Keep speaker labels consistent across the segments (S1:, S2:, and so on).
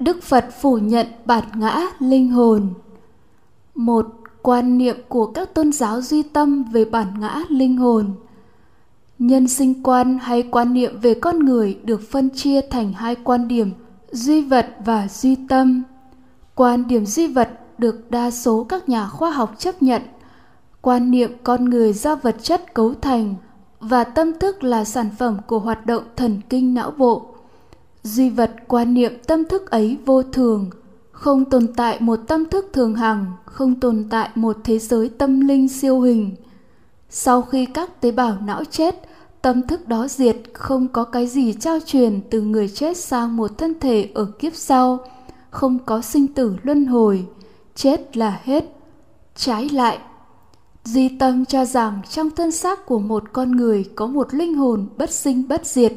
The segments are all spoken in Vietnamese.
S1: Đức Phật phủ nhận bản ngã linh hồn. Một quan niệm của các tôn giáo duy tâm về bản ngã linh hồn. Nhân sinh quan hay quan niệm về con người được phân chia thành hai quan điểm, duy vật và duy tâm. Quan điểm duy vật được đa số các nhà khoa học chấp nhận. Quan niệm con người do vật chất cấu thành và tâm thức là sản phẩm của hoạt động thần kinh não bộ duy vật quan niệm tâm thức ấy vô thường không tồn tại một tâm thức thường hằng không tồn tại một thế giới tâm linh siêu hình. Sau khi các tế bào não chết tâm thức đó diệt không có cái gì trao truyền từ người chết sang một thân thể ở kiếp sau không có sinh tử luân hồi chết là hết trái lại. Di tâm cho rằng trong thân xác của một con người có một linh hồn bất sinh bất diệt,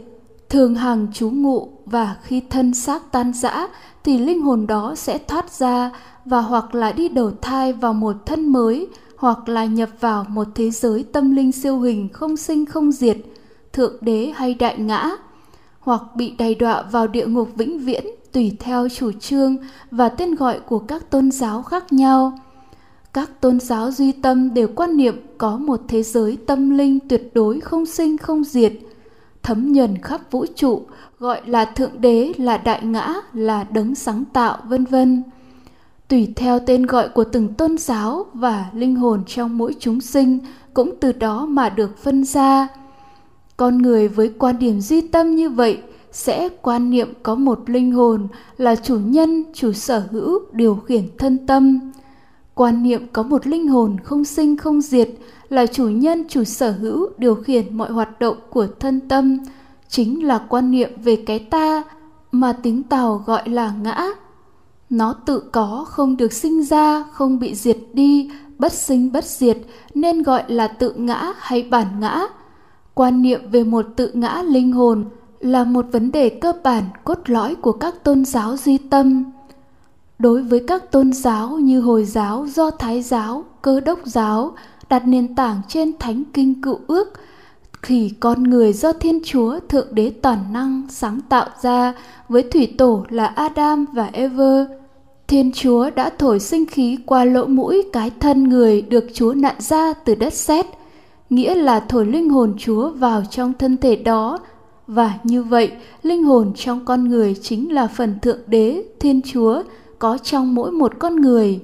S1: thường hàng trú ngụ và khi thân xác tan rã thì linh hồn đó sẽ thoát ra và hoặc là đi đầu thai vào một thân mới hoặc là nhập vào một thế giới tâm linh siêu hình không sinh không diệt, thượng đế hay đại ngã, hoặc bị đầy đọa vào địa ngục vĩnh viễn tùy theo chủ trương và tên gọi của các tôn giáo khác nhau. Các tôn giáo duy tâm đều quan niệm có một thế giới tâm linh tuyệt đối không sinh không diệt thấm nhuần khắp vũ trụ, gọi là thượng đế, là đại ngã, là đấng sáng tạo, vân vân. Tùy theo tên gọi của từng tôn giáo và linh hồn trong mỗi chúng sinh cũng từ đó mà được phân ra. Con người với quan điểm duy tâm như vậy sẽ quan niệm có một linh hồn là chủ nhân, chủ sở hữu, điều khiển thân tâm. Quan niệm có một linh hồn không sinh không diệt là chủ nhân, chủ sở hữu, điều khiển mọi hoạt động của thân tâm, chính là quan niệm về cái ta mà tiếng tàu gọi là ngã. Nó tự có, không được sinh ra, không bị diệt đi, bất sinh bất diệt, nên gọi là tự ngã hay bản ngã. Quan niệm về một tự ngã linh hồn là một vấn đề cơ bản cốt lõi của các tôn giáo duy tâm. Đối với các tôn giáo như hồi giáo, do thái giáo, cơ đốc giáo đặt nền tảng trên thánh kinh cựu ước, thì con người do thiên chúa thượng đế toàn năng sáng tạo ra với thủy tổ là adam và ever thiên chúa đã thổi sinh khí qua lỗ mũi cái thân người được chúa nặn ra từ đất sét, nghĩa là thổi linh hồn chúa vào trong thân thể đó. Và như vậy, linh hồn trong con người chính là phần thượng đế, thiên chúa, có trong mỗi một con người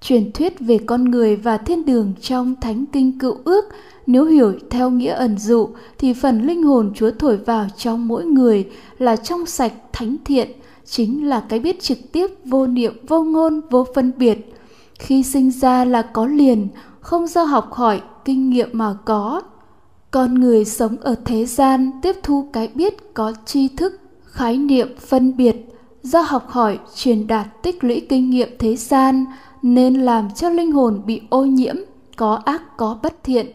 S1: truyền thuyết về con người và thiên đường trong thánh kinh cựu ước. Nếu hiểu theo nghĩa ẩn dụ, thì phần linh hồn chúa thổi vào trong mỗi người là trong sạch thánh thiện, chính là cái biết trực tiếp, vô niệm, vô ngôn, vô phân biệt. Khi sinh ra là có liền, không do học hỏi, kinh nghiệm mà có. Con người sống ở thế gian tiếp thu cái biết có tri thức, khái niệm phân biệt, do học hỏi, truyền đạt tích lũy kinh nghiệm thế gian nên làm cho linh hồn bị ô nhiễm, có ác, có bất thiện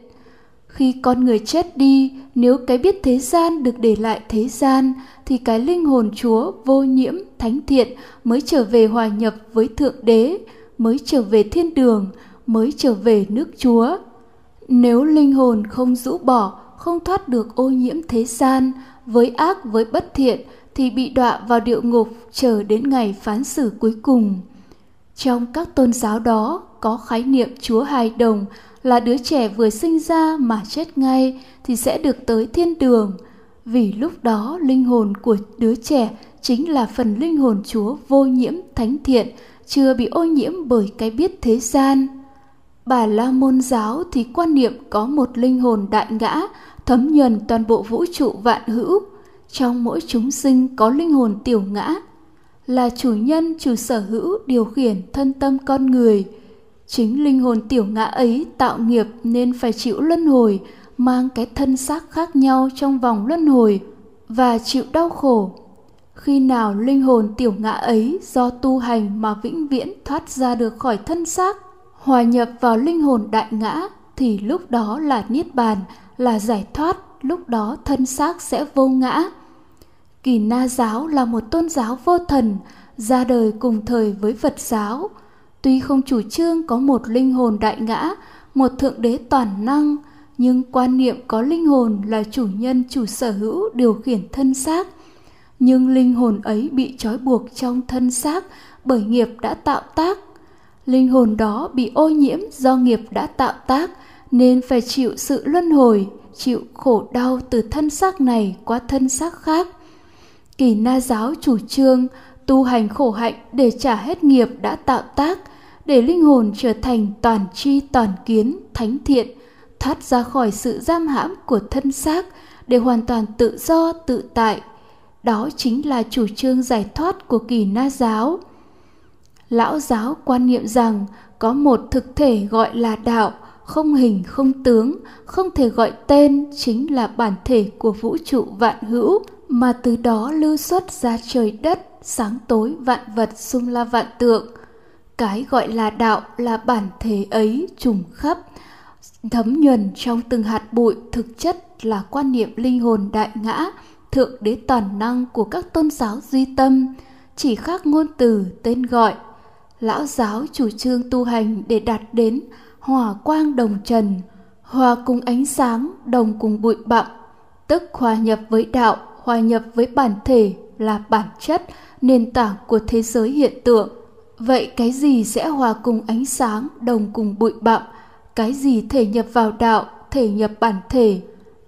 S1: khi con người chết đi, nếu cái biết thế gian được để lại thế gian, thì cái linh hồn chúa vô nhiễm, thánh thiện mới trở về hòa nhập với thượng đế, mới trở về thiên đường, mới trở về nước chúa nếu linh hồn không rũ bỏ, không thoát được ô nhiễm thế gian với ác, với bất thiện, thì bị đọa vào địa ngục chờ đến ngày phán xử cuối cùng. Trong các tôn giáo đó có khái niệm Chúa hài đồng là đứa trẻ vừa sinh ra mà chết ngay thì sẽ được tới thiên đường. Vì lúc đó linh hồn của đứa trẻ chính là phần linh hồn Chúa vô nhiễm thánh thiện, chưa bị ô nhiễm bởi cái biết thế gian. Bà La Môn giáo thì quan niệm có một linh hồn đại ngã thấm nhuần toàn bộ vũ trụ vạn hữu trong mỗi chúng sinh có linh hồn tiểu ngã là chủ nhân chủ sở hữu điều khiển thân tâm con người. Chính linh hồn tiểu ngã ấy tạo nghiệp nên phải chịu luân hồi, mang cái thân xác khác nhau trong vòng luân hồi và chịu đau khổ. Khi nào linh hồn tiểu ngã ấy do tu hành mà vĩnh viễn thoát ra được khỏi thân xác, hòa nhập vào linh hồn đại ngã thì lúc đó là niết bàn, là giải thoát, lúc đó thân xác sẽ vô ngã. Kỳ Na giáo là một tôn giáo vô thần, ra đời cùng thời với Phật giáo. Tuy không chủ trương có một linh hồn đại ngã, một thượng đế toàn năng, nhưng quan niệm có linh hồn là chủ nhân chủ sở hữu điều khiển thân xác. nhưng linh hồn ấy bị trói buộc trong thân xác bởi nghiệp đã tạo tác linh hồn đó bị ô nhiễm do nghiệp đã tạo tác nên phải chịu sự luân hồi chịu khổ đau từ thân xác này qua thân xác khác kỳ na giáo chủ trương tu hành khổ hạnh để trả hết nghiệp đã tạo tác, để linh hồn trở thành toàn tri, toàn kiến, thánh thiện, thoát ra khỏi sự giam hãm của thân xác để hoàn toàn tự do, tự tại. Đó chính là chủ trương giải thoát của kỳ na giáo. Lão giáo quan niệm rằng có một thực thể gọi là đạo, không hình, không tướng, không thể gọi tên chính là bản thể của vũ trụ vạn hữu mà từ đó lưu xuất ra trời đất, sáng tối vạn vật xung la vạn tượng. Cái gọi là đạo là bản thể ấy trùng khắp, thấm nhuần trong từng hạt bụi, thực chất là quan niệm linh hồn đại ngã, thượng đế toàn năng của các tôn giáo duy tâm. Chỉ khác ngôn từ, tên gọi. Lão giáo chủ trương tu hành để đạt đến hòa quang đồng trần, hòa cùng ánh sáng, đồng cùng bụi bặm, tức hòa nhập với đạo hòa nhập với bản thể là bản chất, nền tảng của thế giới hiện tượng. Vậy cái gì sẽ hòa cùng ánh sáng, đồng cùng bụi bặm? Cái gì thể nhập vào đạo, thể nhập bản thể?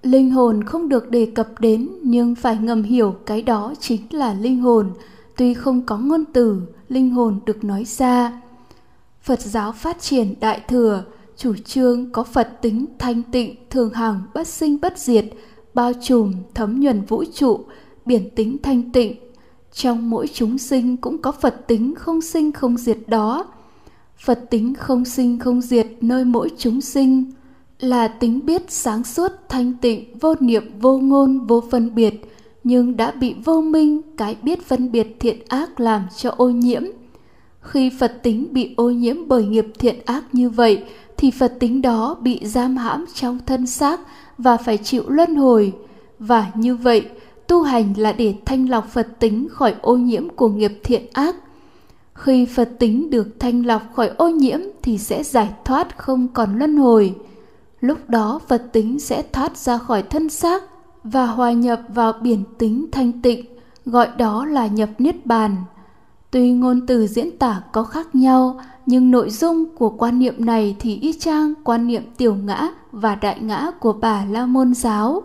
S1: Linh hồn không được đề cập đến, nhưng phải ngầm hiểu cái đó chính là linh hồn. Tuy không có ngôn từ, linh hồn được nói ra. Phật giáo phát triển đại thừa, chủ trương có phật tính thanh tịnh, thường hằng, bất sinh bất diệt bao trùm thấm nhuần vũ trụ, biển tính thanh tịnh. Trong mỗi chúng sinh cũng có phật tính không sinh không diệt đó. Phật tính không sinh không diệt nơi mỗi chúng sinh là tính biết sáng suốt, thanh tịnh, vô niệm, vô ngôn, vô phân biệt, nhưng đã bị vô minh, cái biết phân biệt thiện ác làm cho ô nhiễm. Khi phật tính bị ô nhiễm bởi nghiệp thiện ác như vậy, thì phật tính đó bị giam hãm trong thân xác và phải chịu luân hồi. Và như vậy, tu hành là để thanh lọc phật tính khỏi ô nhiễm của nghiệp thiện ác. Khi phật tính được thanh lọc khỏi ô nhiễm thì sẽ giải thoát không còn luân hồi. Lúc đó phật tính sẽ thoát ra khỏi thân xác và hòa nhập vào biển tính thanh tịnh, gọi đó là nhập niết bàn. Tuy ngôn từ diễn tả có khác nhau nhưng nội dung của quan niệm này thì y chang quan niệm tiểu ngã và đại ngã của bà la môn giáo.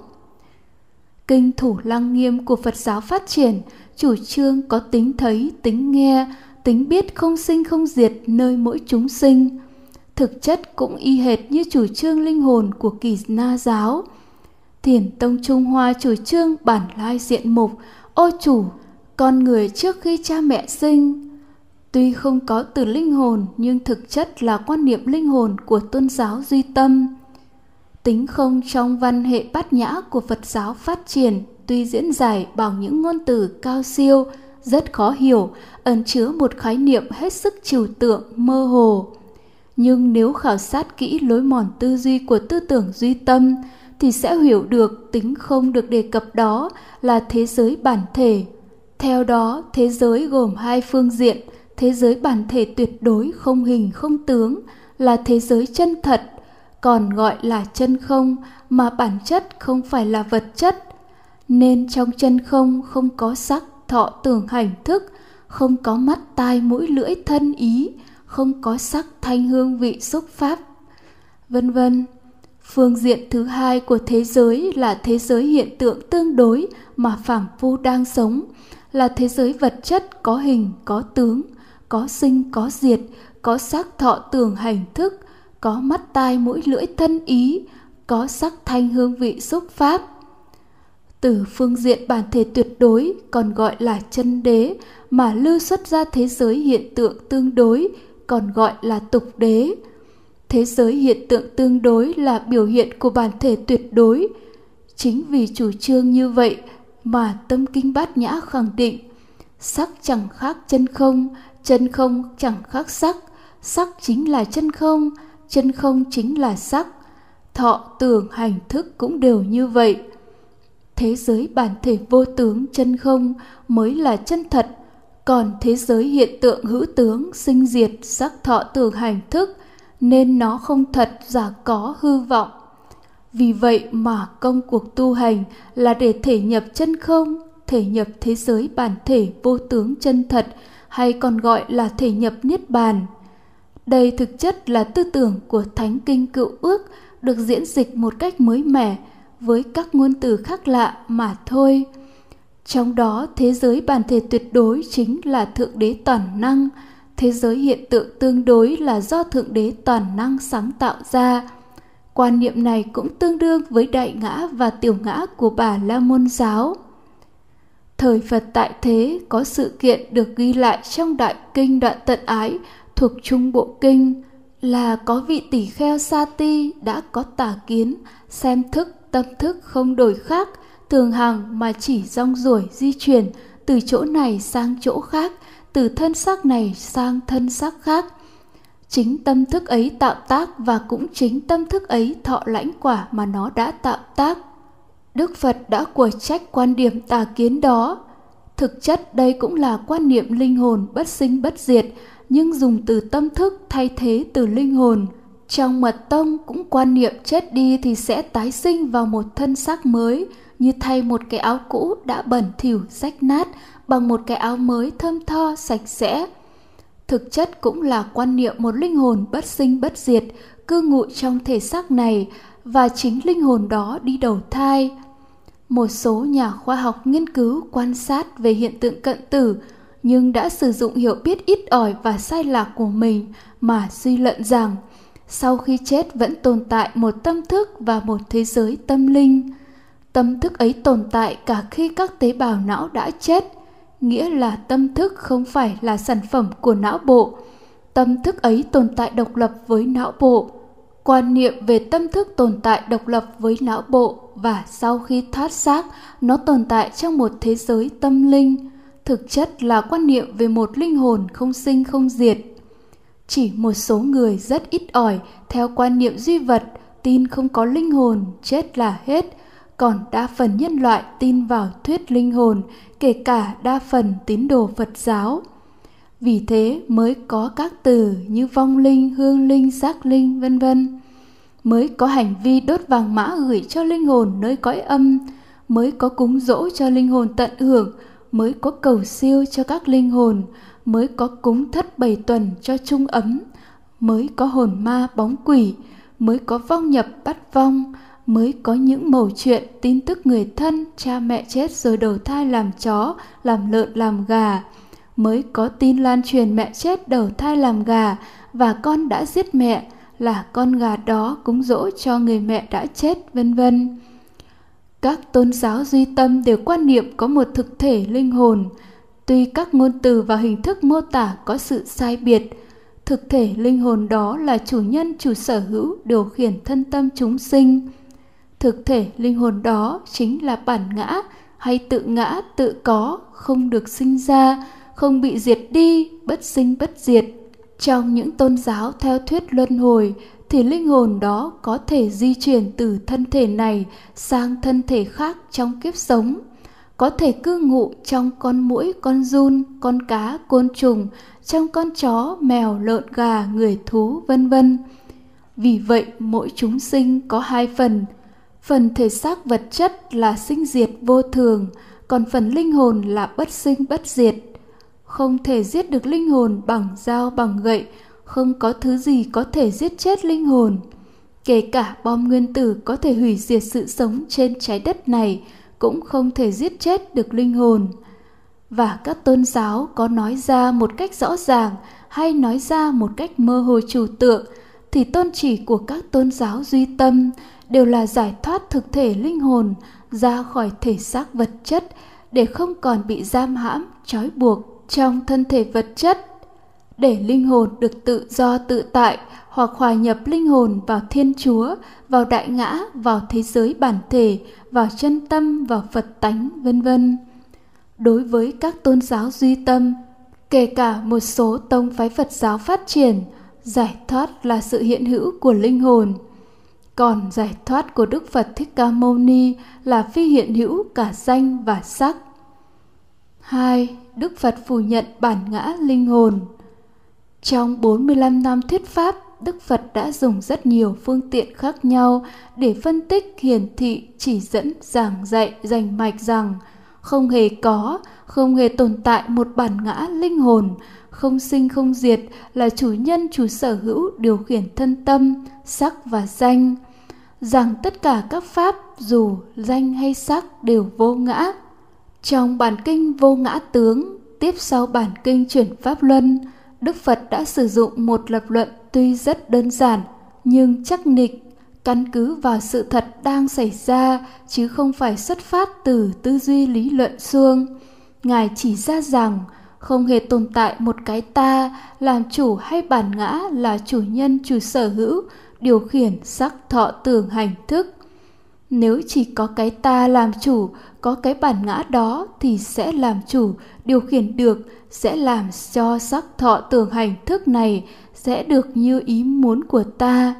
S1: Kinh thủ lăng nghiêm của phật giáo phát triển, chủ trương có tính thấy, tính nghe, tính biết không sinh không diệt nơi mỗi chúng sinh. Thực chất cũng y hệt như chủ trương linh hồn của kỳ na giáo. Thiền tông trung hoa chủ trương bản lai diện mục, ô chủ, con người trước khi cha mẹ sinh tuy không có từ linh hồn, nhưng thực chất là quan niệm linh hồn của tôn giáo duy tâm. Tính không trong văn hệ bát nhã của phật giáo phát triển, tuy diễn giải bằng những ngôn từ cao siêu, rất khó hiểu, ẩn chứa một khái niệm hết sức trừu tượng, mơ hồ. Nhưng nếu khảo sát kỹ lối mòn tư duy của tư tưởng duy tâm, thì sẽ hiểu được tính không được đề cập đó là thế giới bản thể. Theo đó, thế giới gồm hai phương diện thế giới bản thể tuyệt đối không hình, không tướng, là thế giới chân thật, còn gọi là chân không mà bản chất không phải là vật chất. Nên trong chân không không có sắc, thọ, tưởng, hành thức, không có mắt, tai, mũi, lưỡi, thân, ý, không có sắc, thanh hương, vị, xúc pháp. Vân vân, phương diện thứ hai của thế giới là thế giới hiện tượng tương đối mà phàm phu đang sống, là thế giới vật chất có hình, có tướng có sinh, có diệt, có sắc thọ tưởng hành thức, có mắt tai mũi lưỡi thân ý, có sắc thanh hương vị xúc pháp. Từ phương diện bản thể tuyệt đối, còn gọi là chân đế, mà lưu xuất ra thế giới hiện tượng tương đối, còn gọi là tục đế. Thế giới hiện tượng tương đối là biểu hiện của bản thể tuyệt đối. Chính vì chủ trương như vậy mà tâm kinh bát nhã khẳng định, sắc chẳng khác chân không chân không chẳng khác sắc sắc chính là chân không chân không chính là sắc. Thọ, tưởng, hành, thức cũng đều như vậy. Thế giới bản thể vô tướng chân không mới là chân thật. Còn thế giới hiện tượng hữu tướng, sinh diệt, sắc thọ, tưởng, hành, thức, nên nó không thật giả có hư vọng. Vì vậy mà công cuộc tu hành là để thể nhập chân không, thể nhập thế giới bản thể vô tướng chân thật hay còn gọi là thể nhập niết bàn. Đây thực chất là tư tưởng của Thánh Kinh Cựu Ước được diễn dịch một cách mới mẻ với các ngôn từ khác lạ mà thôi. Trong đó thế giới bản thể tuyệt đối chính là Thượng Đế toàn năng, thế giới hiện tượng tương đối là do Thượng Đế toàn năng sáng tạo ra. Quan niệm này cũng tương đương với đại ngã và tiểu ngã của bà La Môn giáo. Thời Phật tại thế có sự kiện được ghi lại trong Đại Kinh Đoạn Tận Ái thuộc Trung Bộ Kinh là có vị tỷ kheo sa ti đã có tà kiến, xem thức, tâm thức không đổi khác, thường hàng mà chỉ rong ruổi di chuyển từ chỗ này sang chỗ khác, từ thân xác này sang thân xác khác. Chính tâm thức ấy tạo tác và cũng chính tâm thức ấy thọ lãnh quả mà nó đã tạo tác. Đức Phật đã của trách quan điểm tà kiến đó. Thực chất đây cũng là quan niệm linh hồn bất sinh bất diệt, nhưng dùng từ tâm thức thay thế từ linh hồn. Trong mật tông cũng quan niệm chết đi thì sẽ tái sinh vào một thân xác mới, như thay một cái áo cũ đã bẩn thỉu rách nát bằng một cái áo mới thơm tho sạch sẽ. Thực chất cũng là quan niệm một linh hồn bất sinh bất diệt, cư ngụ trong thể xác này và chính linh hồn đó đi đầu thai. Một số nhà khoa học nghiên cứu quan sát về hiện tượng cận tử nhưng đã sử dụng hiểu biết ít ỏi và sai lạc của mình mà suy luận rằng sau khi chết vẫn tồn tại một tâm thức và một thế giới tâm linh. Tâm thức ấy tồn tại cả khi các tế bào não đã chết, nghĩa là tâm thức không phải là sản phẩm của não bộ. Tâm thức ấy tồn tại độc lập với não bộ. Quan niệm về tâm thức tồn tại độc lập với não bộ và sau khi thoát xác, nó tồn tại trong một thế giới tâm linh thực chất là quan niệm về một linh hồn không sinh không diệt. Chỉ một số người rất ít ỏi theo quan niệm duy vật tin không có linh hồn, chết là hết, còn đa phần nhân loại tin vào thuyết linh hồn, kể cả đa phần tín đồ Phật giáo. Vì thế mới có các từ như vong linh, hương linh, giác linh, vân vân. Mới có hành vi đốt vàng mã gửi cho linh hồn nơi cõi âm, mới có cúng dỗ cho linh hồn tận hưởng, mới có cầu siêu cho các linh hồn, mới có cúng thất bảy tuần cho trung ấm, mới có hồn ma bóng quỷ, mới có vong nhập bắt vong, mới có những mẩu chuyện tin tức người thân cha mẹ chết rồi đầu thai làm chó, làm lợn làm gà, mới có tin lan truyền mẹ chết đầu thai làm gà và con đã giết mẹ là con gà đó cúng dỗ cho người mẹ đã chết vân vân các tôn giáo duy tâm đều quan niệm có một thực thể linh hồn. Tuy các ngôn từ và hình thức mô tả có sự sai biệt, thực thể linh hồn đó là chủ nhân chủ sở hữu điều khiển thân tâm chúng sinh. Thực thể linh hồn đó chính là bản ngã hay tự ngã tự có, không được sinh ra, không bị diệt đi, bất sinh bất diệt. Trong những tôn giáo theo thuyết luân hồi, thì linh hồn đó có thể di chuyển từ thân thể này sang thân thể khác trong kiếp sống. Có thể cư ngụ trong con muỗi con giun con cá côn trùng trong con chó mèo lợn gà người thú vân vân. Vì vậy mỗi chúng sinh có hai phần. Phần thể xác vật chất là sinh diệt vô thường còn phần linh hồn là bất sinh bất diệt không thể giết được linh hồn bằng dao, bằng gậy. Không có thứ gì có thể giết chết linh hồn. Kể cả bom nguyên tử có thể hủy diệt sự sống trên trái đất này, cũng không thể giết chết được linh hồn. Và các tôn giáo có nói ra một cách rõ ràng, hay nói ra một cách mơ hồ trừu tượng, thì tôn chỉ của các tôn giáo duy tâm đều là giải thoát thực thể linh hồn, ra khỏi thể xác vật chất, để không còn bị giam hãm, trói buộc trong thân thể vật chất, để linh hồn được tự do tự tại hoặc hòa nhập linh hồn vào thiên chúa, vào đại ngã, vào thế giới bản thể, vào chân tâm, vào phật tánh, vân vân. Đối với các tôn giáo duy tâm, kể cả một số tông phái phật giáo phát triển, giải thoát là sự hiện hữu của linh hồn. Còn giải thoát của đức phật thích ca mâu ni là phi hiện hữu cả danh và sắc. Hai đức phật phủ nhận bản ngã linh hồn. Trong 45 năm thuyết pháp, Đức Phật đã dùng rất nhiều phương tiện khác nhau để phân tích hiển thị chỉ dẫn giảng dạy rành mạch rằng không hề có không hề tồn tại một bản ngã linh hồn không sinh không diệt là chủ nhân chủ sở hữu điều khiển thân tâm sắc và danh. Rằng tất cả các pháp dù danh hay sắc đều vô ngã trong bản kinh vô ngã tướng, tiếp sau bản kinh chuyển pháp luân, đức phật đã sử dụng một lập luận tuy rất đơn giản, nhưng chắc nịch, căn cứ vào sự thật đang xảy ra, chứ không phải xuất phát từ tư duy lý luận xuông ngài chỉ ra rằng, không hề tồn tại một cái ta làm chủ hay bản ngã là chủ nhân, chủ sở hữu, điều khiển, sắc, thọ, tưởng, hành, thức nếu chỉ có cái ta làm chủ, có cái bản ngã đó thì sẽ làm chủ, điều khiển được, sẽ làm cho sắc thọ tưởng hành thức này sẽ được như ý muốn của ta.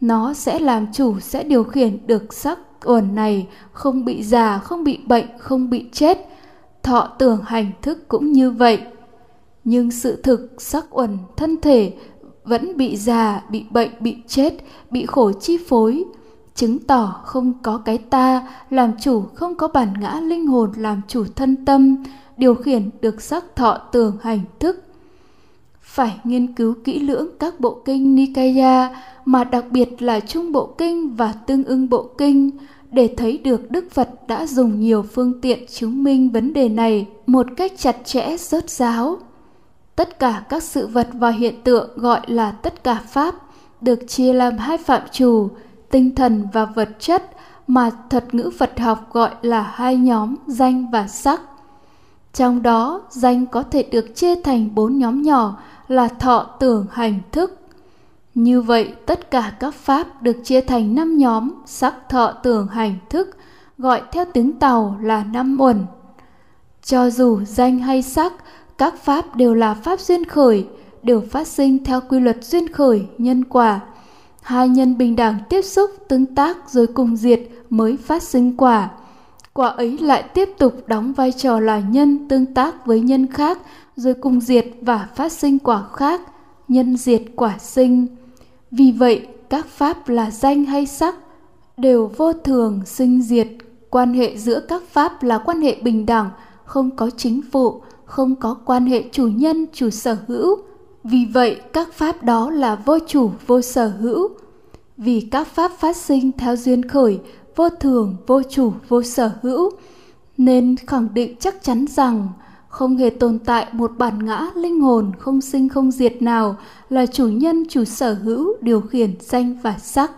S1: Nó sẽ làm chủ, sẽ điều khiển được sắc uẩn này, không bị già, không bị bệnh, không bị chết. Thọ tưởng hành thức cũng như vậy. Nhưng sự thực sắc uẩn thân thể vẫn bị già, bị bệnh, bị chết, bị khổ chi phối chứng tỏ không có cái ta làm chủ không có bản ngã linh hồn làm chủ thân tâm điều khiển được sắc thọ tưởng hành thức phải nghiên cứu kỹ lưỡng các bộ kinh Nikaya mà đặc biệt là trung bộ kinh và tương ưng bộ kinh để thấy được Đức Phật đã dùng nhiều phương tiện chứng minh vấn đề này một cách chặt chẽ rốt ráo. Tất cả các sự vật và hiện tượng gọi là tất cả pháp được chia làm hai phạm trù, tinh thần và vật chất mà thuật ngữ Phật học gọi là hai nhóm danh và sắc. Trong đó, danh có thể được chia thành bốn nhóm nhỏ là thọ tưởng hành thức. Như vậy, tất cả các pháp được chia thành năm nhóm sắc thọ tưởng hành thức, gọi theo tiếng Tàu là năm uẩn. Cho dù danh hay sắc, các pháp đều là pháp duyên khởi, đều phát sinh theo quy luật duyên khởi, nhân quả. Hai nhân bình đẳng tiếp xúc, tương tác rồi cùng diệt mới phát sinh quả. Quả ấy lại tiếp tục đóng vai trò là nhân tương tác với nhân khác rồi cùng diệt và phát sinh quả khác, nhân diệt quả sinh. Vì vậy, các pháp là danh hay sắc đều vô thường sinh diệt, quan hệ giữa các pháp là quan hệ bình đẳng, không có chính phụ, không có quan hệ chủ nhân chủ sở hữu. Vì vậy, các pháp đó là vô chủ vô sở hữu. Vì các pháp phát sinh theo duyên khởi, vô thường, vô chủ, vô sở hữu, nên khẳng định chắc chắn rằng không hề tồn tại một bản ngã linh hồn không sinh không diệt nào là chủ nhân chủ sở hữu điều khiển danh và sắc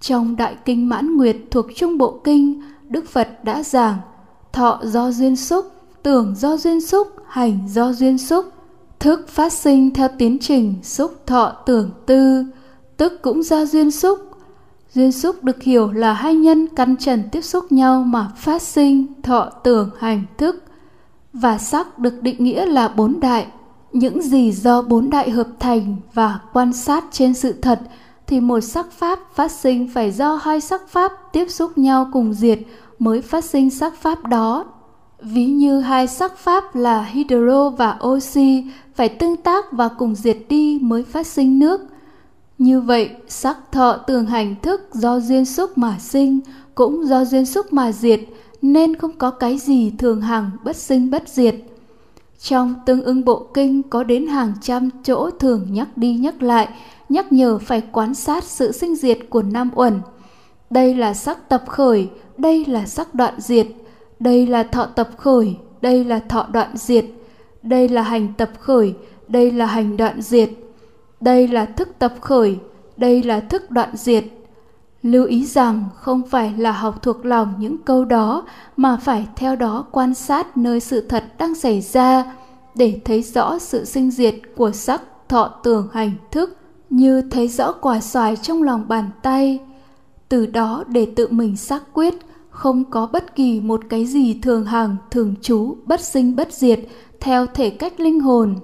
S1: trong đại kinh mãn nguyệt thuộc trung bộ kinh đức phật đã giảng thọ do duyên xúc tưởng do duyên xúc hành do duyên xúc thức phát sinh theo tiến trình xúc, thọ, tưởng, tư. Tức cũng do duyên xúc. Duyên xúc được hiểu là hai nhân căn trần tiếp xúc nhau mà phát sinh, thọ, tưởng, hành, thức. Và sắc được định nghĩa là bốn đại. Những gì do bốn đại hợp thành và quan sát trên sự thật thì một sắc pháp phát sinh phải do hai sắc pháp tiếp xúc nhau cùng diệt mới phát sinh sắc pháp đó ví như hai sắc pháp là hydro và oxy phải tương tác và cùng diệt đi mới phát sinh nước như vậy sắc thọ tường hành thức do duyên xúc mà sinh cũng do duyên xúc mà diệt nên không có cái gì thường hằng bất sinh bất diệt. Trong tương ưng bộ kinh có đến hàng trăm chỗ thường nhắc đi nhắc lại, nhắc nhở phải quan sát sự sinh diệt của nam uẩn. Đây là sắc tập khởi, đây là sắc đoạn diệt, đây là thọ tập khởi, đây là thọ đoạn diệt, đây là hành tập khởi, đây là hành đoạn diệt, đây là thức tập khởi, đây là thức đoạn diệt, lưu ý rằng không phải là học thuộc lòng những câu đó mà phải theo đó quan sát nơi sự thật đang xảy ra để thấy rõ sự sinh diệt của sắc thọ tưởng hành thức như thấy rõ quả xoài trong lòng bàn tay. Từ đó để tự mình xác quyết không có bất kỳ một cái gì thường hàng thường trú, bất sinh, bất diệt, theo thể cách linh hồn.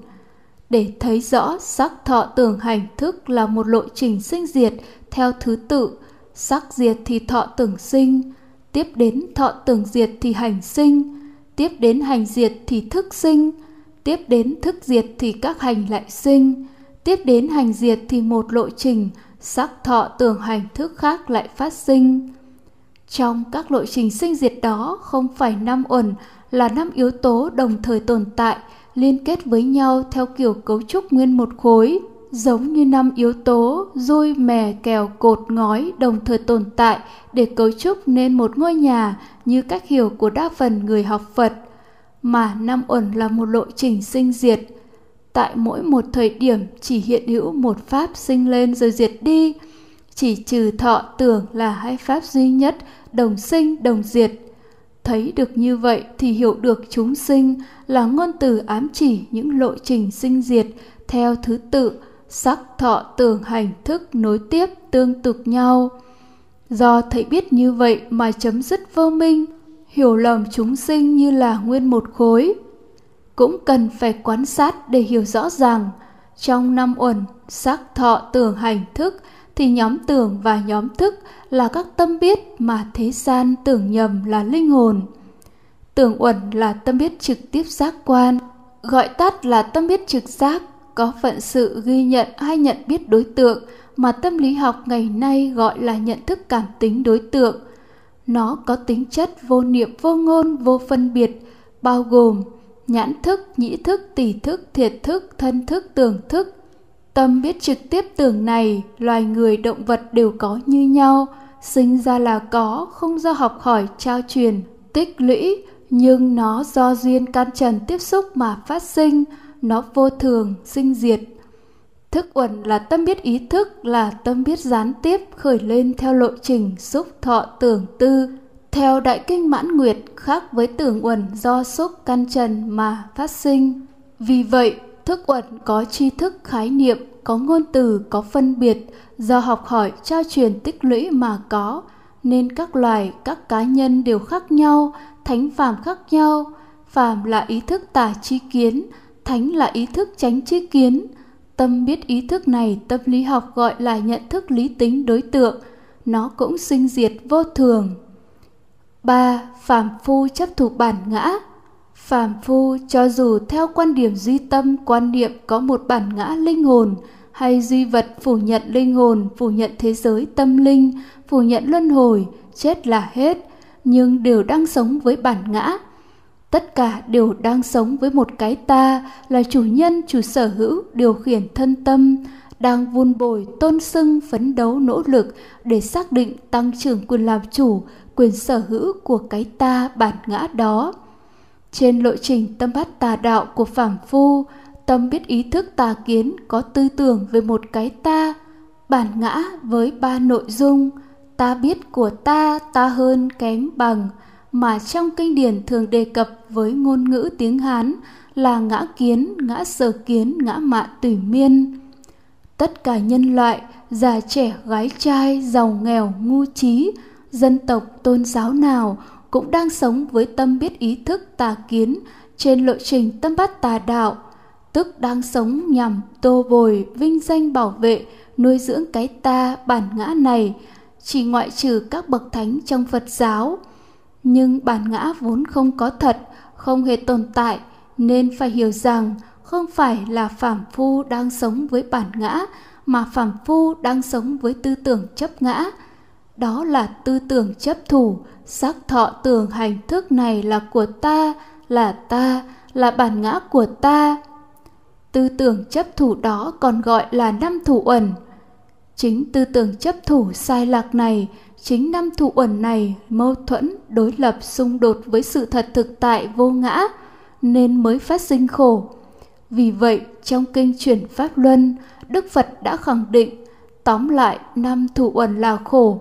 S1: Để thấy rõ sắc thọ tưởng hành thức là một lộ trình sinh diệt theo thứ tự, sắc diệt thì thọ tưởng sinh, tiếp đến thọ tưởng diệt thì hành sinh, tiếp đến hành diệt thì thức sinh, tiếp đến thức diệt thì các hành lại sinh, tiếp đến hành diệt thì một lộ trình, sắc thọ tưởng hành thức khác lại phát sinh. Trong các lộ trình sinh diệt đó không phải năm uẩn là năm yếu tố đồng thời tồn tại, liên kết với nhau theo kiểu cấu trúc nguyên một khối, giống như năm yếu tố dôi, mè, kèo, cột, ngói đồng thời tồn tại để cấu trúc nên một ngôi nhà như cách hiểu của đa phần người học Phật. Mà năm uẩn là một lộ trình sinh diệt. Tại mỗi một thời điểm chỉ hiện hữu một pháp sinh lên rồi diệt đi, chỉ trừ thọ tưởng là hai pháp duy nhất, đồng sinh, đồng diệt. Thấy được như vậy thì hiểu được chúng sinh là ngôn từ ám chỉ những lộ trình sinh diệt theo thứ tự, sắc thọ tưởng hành thức nối tiếp tương tục nhau. Do thấy biết như vậy mà chấm dứt vô minh, hiểu lầm chúng sinh như là nguyên một khối. Cũng cần phải quan sát để hiểu rõ ràng, trong năm uẩn, sắc thọ tưởng hành thức thì nhóm tưởng và nhóm thức là các tâm biết mà thế gian tưởng nhầm là linh hồn. Tưởng uẩn là tâm biết trực tiếp giác quan, gọi tắt là tâm biết trực giác, có phận sự ghi nhận hay nhận biết đối tượng mà tâm lý học ngày nay gọi là nhận thức cảm tính đối tượng. Nó có tính chất vô niệm vô ngôn vô phân biệt, bao gồm nhãn thức, nhĩ thức, tỷ thức, thiệt thức, thân thức, tưởng thức, Tâm biết trực tiếp tưởng này, loài người động vật đều có như nhau, sinh ra là có, không do học hỏi, trao truyền, tích lũy, nhưng nó do duyên can trần tiếp xúc mà phát sinh, nó vô thường, sinh diệt. Thức uẩn là tâm biết ý thức, là tâm biết gián tiếp khởi lên theo lộ trình xúc thọ tưởng tư. Theo Đại Kinh Mãn Nguyệt khác với tưởng uẩn do xúc căn trần mà phát sinh. Vì vậy, Thức uẩn có tri thức khái niệm, có ngôn từ, có phân biệt, do học hỏi, trao truyền tích lũy mà có, nên các loài, các cá nhân đều khác nhau, thánh phàm khác nhau. Phàm là ý thức tả chi kiến, thánh là ý thức tránh chi kiến. Tâm biết ý thức này tâm lý học gọi là nhận thức lý tính đối tượng, nó cũng sinh diệt vô thường. 3. Phàm phu chấp thủ bản ngã Phàm phu cho dù theo quan điểm duy tâm quan niệm có một bản ngã linh hồn hay duy vật phủ nhận linh hồn, phủ nhận thế giới tâm linh, phủ nhận luân hồi, chết là hết, nhưng đều đang sống với bản ngã. Tất cả đều đang sống với một cái ta là chủ nhân, chủ sở hữu, điều khiển thân tâm, đang vun bồi, tôn sưng, phấn đấu, nỗ lực để xác định tăng trưởng quyền làm chủ, quyền sở hữu của cái ta bản ngã đó. Trên lộ trình tâm bắt tà đạo của phàm phu, tâm biết ý thức tà kiến có tư tưởng về một cái ta, bản ngã với ba nội dung, ta biết của ta, ta hơn, kém, bằng, mà trong kinh điển thường đề cập với ngôn ngữ tiếng Hán là ngã kiến, ngã sở kiến, ngã mạ tùy miên. Tất cả nhân loại, già trẻ, gái trai, giàu nghèo, ngu trí, dân tộc, tôn giáo nào cũng đang sống với tâm biết ý thức tà kiến trên lộ trình tâm bắt tà đạo, tức đang sống nhằm tô bồi, vinh danh bảo vệ, nuôi dưỡng cái ta bản ngã này, chỉ ngoại trừ các bậc thánh trong Phật giáo. Nhưng bản ngã vốn không có thật, không hề tồn tại, nên phải hiểu rằng không phải là phàm phu đang sống với bản ngã, mà phàm phu đang sống với tư tưởng chấp ngã. Đó là tư tưởng chấp thủ, sắc thọ tưởng hành thức này là của ta là ta là bản ngã của ta. Tư tưởng chấp thủ đó còn gọi là năm thủ uẩn. Chính tư tưởng chấp thủ sai lạc này chính năm thủ uẩn này mâu thuẫn đối lập xung đột với sự thật thực tại vô ngã nên mới phát sinh khổ. Vì vậy trong kinh chuyển pháp luân đức phật đã khẳng định tóm lại năm thủ uẩn là khổ.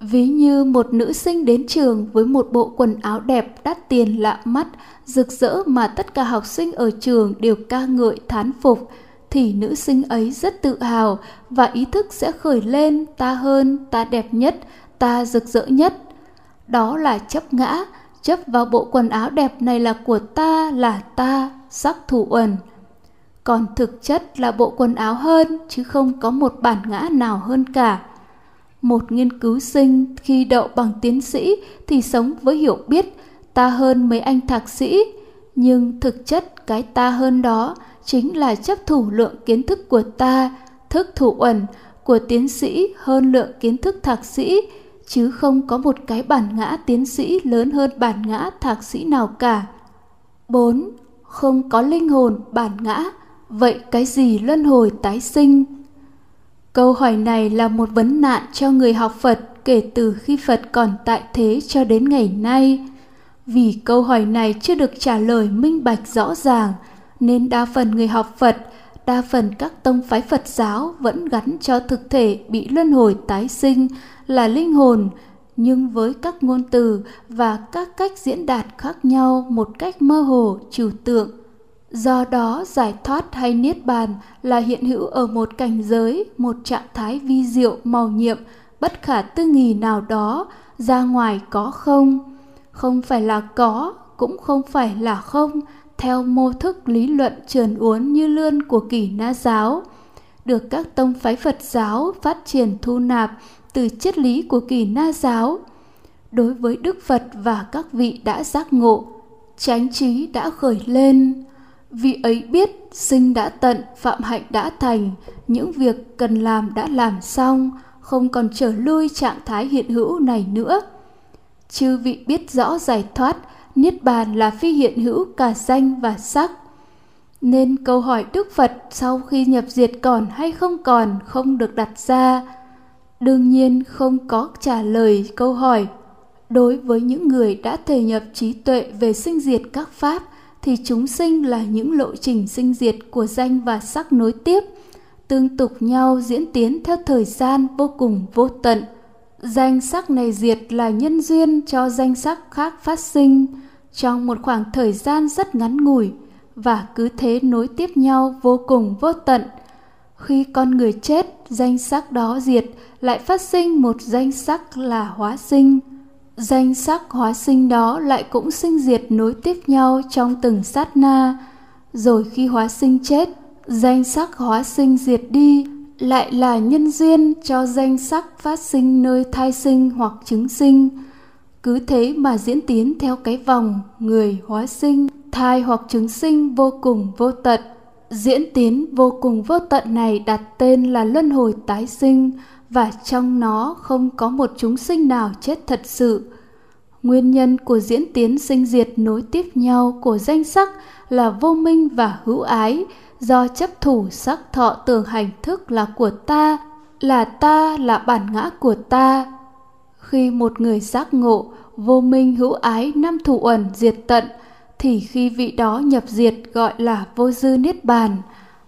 S1: Ví như một nữ sinh đến trường với một bộ quần áo đẹp đắt tiền lạ mắt, rực rỡ mà tất cả học sinh ở trường đều ca ngợi thán phục, thì nữ sinh ấy rất tự hào và ý thức sẽ khởi lên ta hơn, ta đẹp nhất, ta rực rỡ nhất. Đó là chấp ngã, chấp vào bộ quần áo đẹp này là của ta, là ta, sắc thủ uẩn. Còn thực chất là bộ quần áo hơn chứ không có một bản ngã nào hơn cả một nghiên cứu sinh khi đậu bằng tiến sĩ thì sống với hiểu biết ta hơn mấy anh thạc sĩ, nhưng thực chất cái ta hơn đó chính là chấp thủ lượng kiến thức của ta, thức thủ ẩn của tiến sĩ hơn lượng kiến thức thạc sĩ, chứ không có một cái bản ngã tiến sĩ lớn hơn bản ngã thạc sĩ nào cả. 4. Không có linh hồn bản ngã, vậy cái gì luân hồi tái sinh? Câu hỏi này là một vấn nạn cho người học Phật kể từ khi Phật còn tại thế cho đến ngày nay. Vì câu hỏi này chưa được trả lời minh bạch rõ ràng, nên đa phần người học Phật, đa phần các tông phái Phật giáo vẫn gắn cho thực thể bị luân hồi tái sinh là linh hồn, nhưng với các ngôn từ và các cách diễn đạt khác nhau một cách mơ hồ, trừu tượng. Do đó, giải thoát hay niết bàn là hiện hữu ở một cảnh giới, một trạng thái vi diệu màu nhiệm, bất khả tư nghì nào đó, ra ngoài có không. Không phải là có, cũng không phải là không, theo mô thức lý luận trườn uốn như lươn của kỷ na giáo, được các tông phái Phật giáo phát triển thu nạp từ triết lý của kỳ na giáo. Đối với đức phật và các vị đã giác ngộ chánh trí đã khởi lên vì ấy biết, sinh đã tận, phạm hạnh đã thành. Những việc cần làm đã làm xong, không còn trở lui trạng thái hiện hữu này nữa. Chư vị biết rõ giải thoát, niết bàn là phi hiện hữu cả danh và sắc. Nên câu hỏi đức phật sau khi nhập diệt còn hay không còn không được đặt ra. Đương nhiên không có trả lời câu hỏi. Đối với những người đã thể nhập trí tuệ về sinh diệt các pháp thì chúng sinh là những lộ trình sinh diệt của danh và sắc nối tiếp, tương tục nhau diễn tiến theo thời gian vô cùng vô tận. Danh sắc này diệt là nhân duyên cho danh sắc khác phát sinh. Trong một khoảng thời gian rất ngắn ngủi và cứ thế nối tiếp nhau vô cùng vô tận, khi con người chết, danh sắc đó diệt, lại phát sinh một danh sắc là hóa sinh danh sắc hóa sinh đó lại cũng sinh diệt nối tiếp nhau trong từng sát na. Rồi khi hóa sinh chết, danh sắc hóa sinh diệt đi lại là nhân duyên cho danh sắc phát sinh nơi thai sinh hoặc chứng sinh. Cứ thế mà diễn tiến theo cái vòng người hóa sinh, thai hoặc chứng sinh vô cùng vô tận. Diễn tiến vô cùng vô tận này đặt tên là luân hồi tái sinh và trong nó không có một chúng sinh nào chết thật sự. Nguyên nhân của diễn tiến sinh diệt nối tiếp nhau của danh sắc là vô minh và hữu ái, do chấp thủ sắc thọ tưởng hành thức là của ta, là ta là bản ngã của ta. Khi một người giác ngộ, vô minh hữu ái năm thủ uẩn diệt tận, thì khi vị đó nhập diệt gọi là vô dư niết bàn.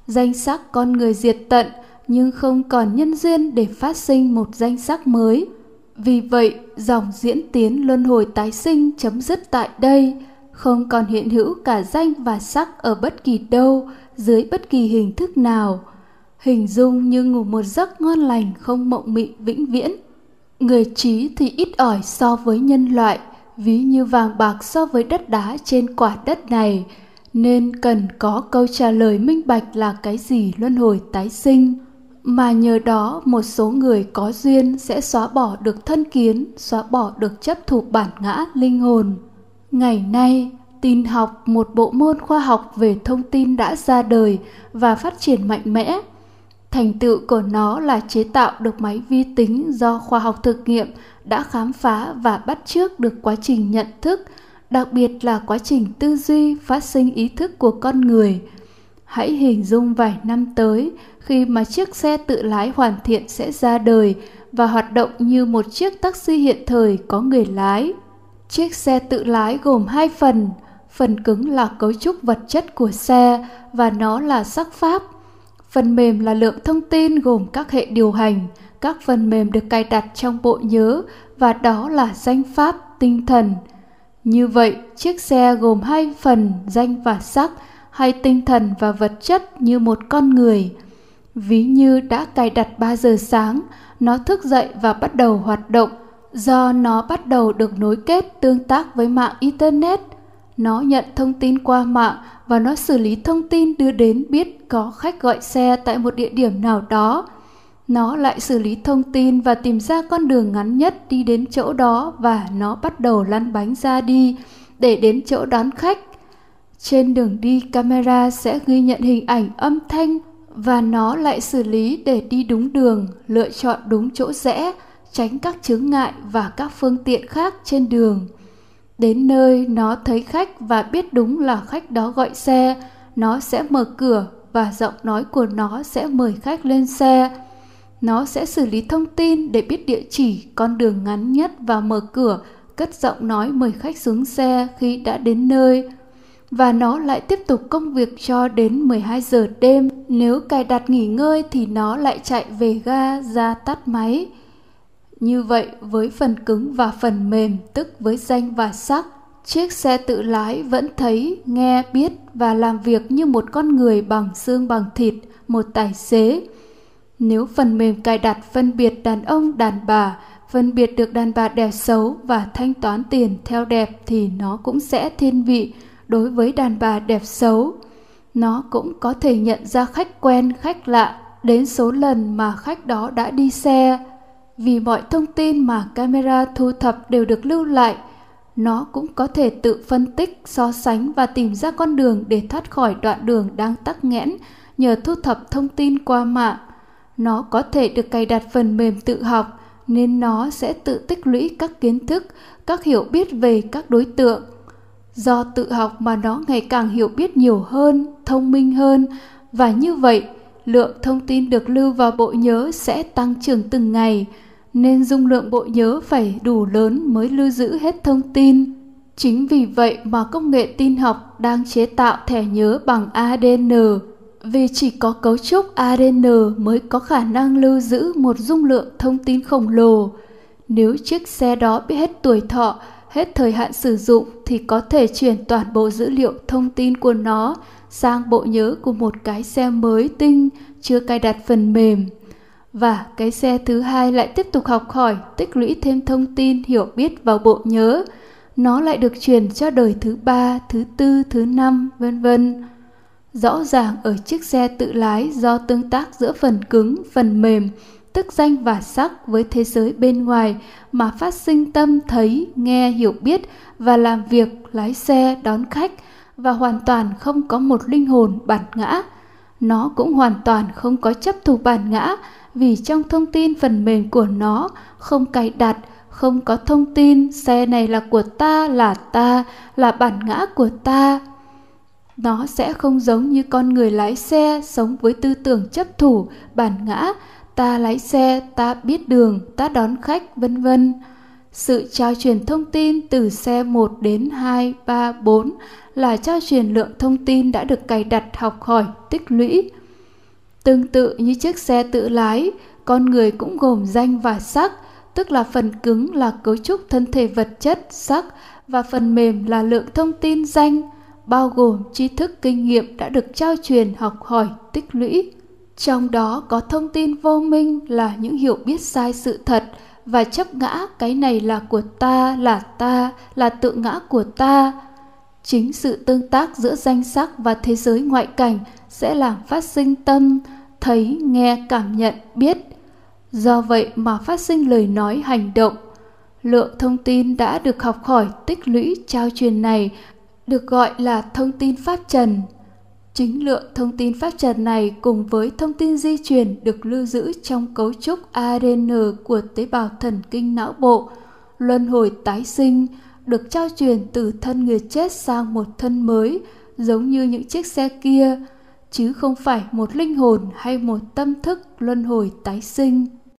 S1: Danh sắc con người diệt tận nhưng không còn nhân duyên để phát sinh một danh sắc mới. Vì vậy, dòng diễn tiến luân hồi tái sinh chấm dứt tại đây, không còn hiện hữu cả danh và sắc ở bất kỳ đâu, dưới bất kỳ hình thức nào. Hình dung như ngủ một giấc ngon lành không mộng mị vĩnh viễn. Người trí thì ít ỏi so với nhân loại, ví như vàng bạc so với đất đá trên quả đất này, nên cần có câu trả lời minh bạch là cái gì luân hồi tái sinh mà nhờ đó, một số người có duyên sẽ xóa bỏ được thân kiến, xóa bỏ được chấp thuộc bản ngã linh hồn. Ngày nay, tin học một bộ môn khoa học về thông tin đã ra đời và phát triển mạnh mẽ. Thành tựu của nó là chế tạo được máy vi tính do khoa học thực nghiệm đã khám phá và bắt chước được quá trình nhận thức, đặc biệt là quá trình tư duy, phát sinh ý thức của con người hãy hình dung vài năm tới, khi mà chiếc xe tự lái hoàn thiện sẽ ra đời và hoạt động như một chiếc taxi hiện thời có người lái. Chiếc xe tự lái gồm hai phần. Phần cứng là cấu trúc vật chất của xe và nó là sắc pháp. Phần mềm là lượng thông tin gồm các hệ điều hành, các phần mềm được cài đặt trong bộ nhớ và đó là danh pháp tinh thần. Như vậy, chiếc xe gồm hai phần, danh và sắc hay tinh thần và vật chất như một con người. Ví như đã cài đặt 3 giờ sáng, nó thức dậy và bắt đầu hoạt động. Do nó bắt đầu được nối kết tương tác với mạng internet, nó nhận thông tin qua mạng và nó xử lý thông tin đưa đến biết có khách gọi xe tại một địa điểm nào đó. Nó lại xử lý thông tin và tìm ra con đường ngắn nhất đi đến chỗ đó và nó bắt đầu lăn bánh ra đi để đến chỗ đón khách trên đường đi camera sẽ ghi nhận hình ảnh âm thanh và nó lại xử lý để đi đúng đường lựa chọn đúng chỗ rẽ tránh các chướng ngại và các phương tiện khác trên đường. Đến nơi nó thấy khách và biết đúng là khách đó gọi xe, nó sẽ mở cửa và giọng nói của nó sẽ mời khách lên xe. Nó sẽ xử lý thông tin để biết địa chỉ, con đường ngắn nhất và mở cửa, cất giọng nói mời khách xuống xe khi đã đến nơi. Và nó lại tiếp tục công việc cho đến 12 giờ đêm. Nếu cài đặt nghỉ ngơi thì nó lại chạy về ga ra tắt máy. Như vậy với phần cứng và phần mềm, tức với danh và sắc, chiếc xe tự lái vẫn thấy, nghe, biết và làm việc như một con người bằng xương bằng thịt, một tài xế. Nếu phần mềm cài đặt phân biệt đàn ông đàn bà, phân biệt được đàn bà đẹp xấu và thanh toán tiền theo đẹp thì nó cũng sẽ thiên vị đối với đàn bà đẹp xấu. Nó cũng có thể nhận ra khách quen, khách lạ đến số lần mà khách đó đã đi xe. Vì mọi thông tin mà camera thu thập đều được lưu lại, nó cũng có thể tự phân tích, so sánh và tìm ra con đường để thoát khỏi đoạn đường đang tắc nghẽn nhờ thu thập thông tin qua mạng. Nó có thể được cài đặt phần mềm tự học nên nó sẽ tự tích lũy các kiến thức, các hiểu biết về các đối tượng. Do tự học mà nó ngày càng hiểu biết nhiều hơn, thông minh hơn và như vậy, lượng thông tin được lưu vào bộ nhớ sẽ tăng trưởng từng ngày, nên dung lượng bộ nhớ phải đủ lớn mới lưu giữ hết thông tin. Chính vì vậy mà công nghệ tin học đang chế tạo thẻ nhớ bằng ADN vì chỉ có cấu trúc ADN mới có khả năng lưu giữ một dung lượng thông tin khổng lồ. Nếu chiếc xe đó bị hết tuổi thọ, hết thời hạn sử dụng thì có thể chuyển toàn bộ dữ liệu thông tin của nó sang bộ nhớ của một cái xe mới tinh chưa cài đặt phần mềm. Và cái xe thứ hai lại tiếp tục học hỏi, tích lũy thêm thông tin hiểu biết vào bộ nhớ. Nó lại được truyền cho đời thứ ba, thứ tư, thứ năm, vân vân. Rõ ràng ở chiếc xe tự lái do tương tác giữa phần cứng, phần mềm, tức danh và sắc với thế giới bên ngoài mà phát sinh tâm thấy, nghe, hiểu biết và làm việc lái xe, đón khách và hoàn toàn không có một linh hồn bản ngã. Nó cũng hoàn toàn không có chấp thủ bản ngã vì trong thông tin phần mềm của nó không cài đặt, không có thông tin xe này là của ta, là ta, là bản ngã của ta nó sẽ không giống như con người lái xe sống với tư tưởng chấp thủ, bản ngã, ta lái xe, ta biết đường, ta đón khách, vân vân. Sự trao truyền thông tin từ xe 1 đến 2, 3, 4 là trao truyền lượng thông tin đã được cài đặt học hỏi, tích lũy. Tương tự như chiếc xe tự lái, con người cũng gồm danh và sắc, tức là phần cứng là cấu trúc thân thể vật chất, sắc và phần mềm là lượng thông tin danh, bao gồm tri thức kinh nghiệm đã được trao truyền học hỏi tích lũy trong đó có thông tin vô minh là những hiểu biết sai sự thật và chấp ngã cái này là của ta, là ta, là tự ngã của ta. Chính sự tương tác giữa danh sắc và thế giới ngoại cảnh sẽ làm phát sinh tâm, thấy, nghe, cảm nhận, biết. Do vậy mà phát sinh lời nói, hành động. Lượng thông tin đã được học hỏi tích lũy trao truyền này được gọi là thông tin pháp trần. Chính lượng thông tin phát trần này cùng với thông tin di truyền được lưu giữ trong cấu trúc ADN của tế bào thần kinh não bộ, luân hồi tái sinh, được trao truyền từ thân người chết sang một thân mới, giống như những chiếc xe kia, chứ không phải một linh hồn hay một tâm thức luân hồi tái sinh.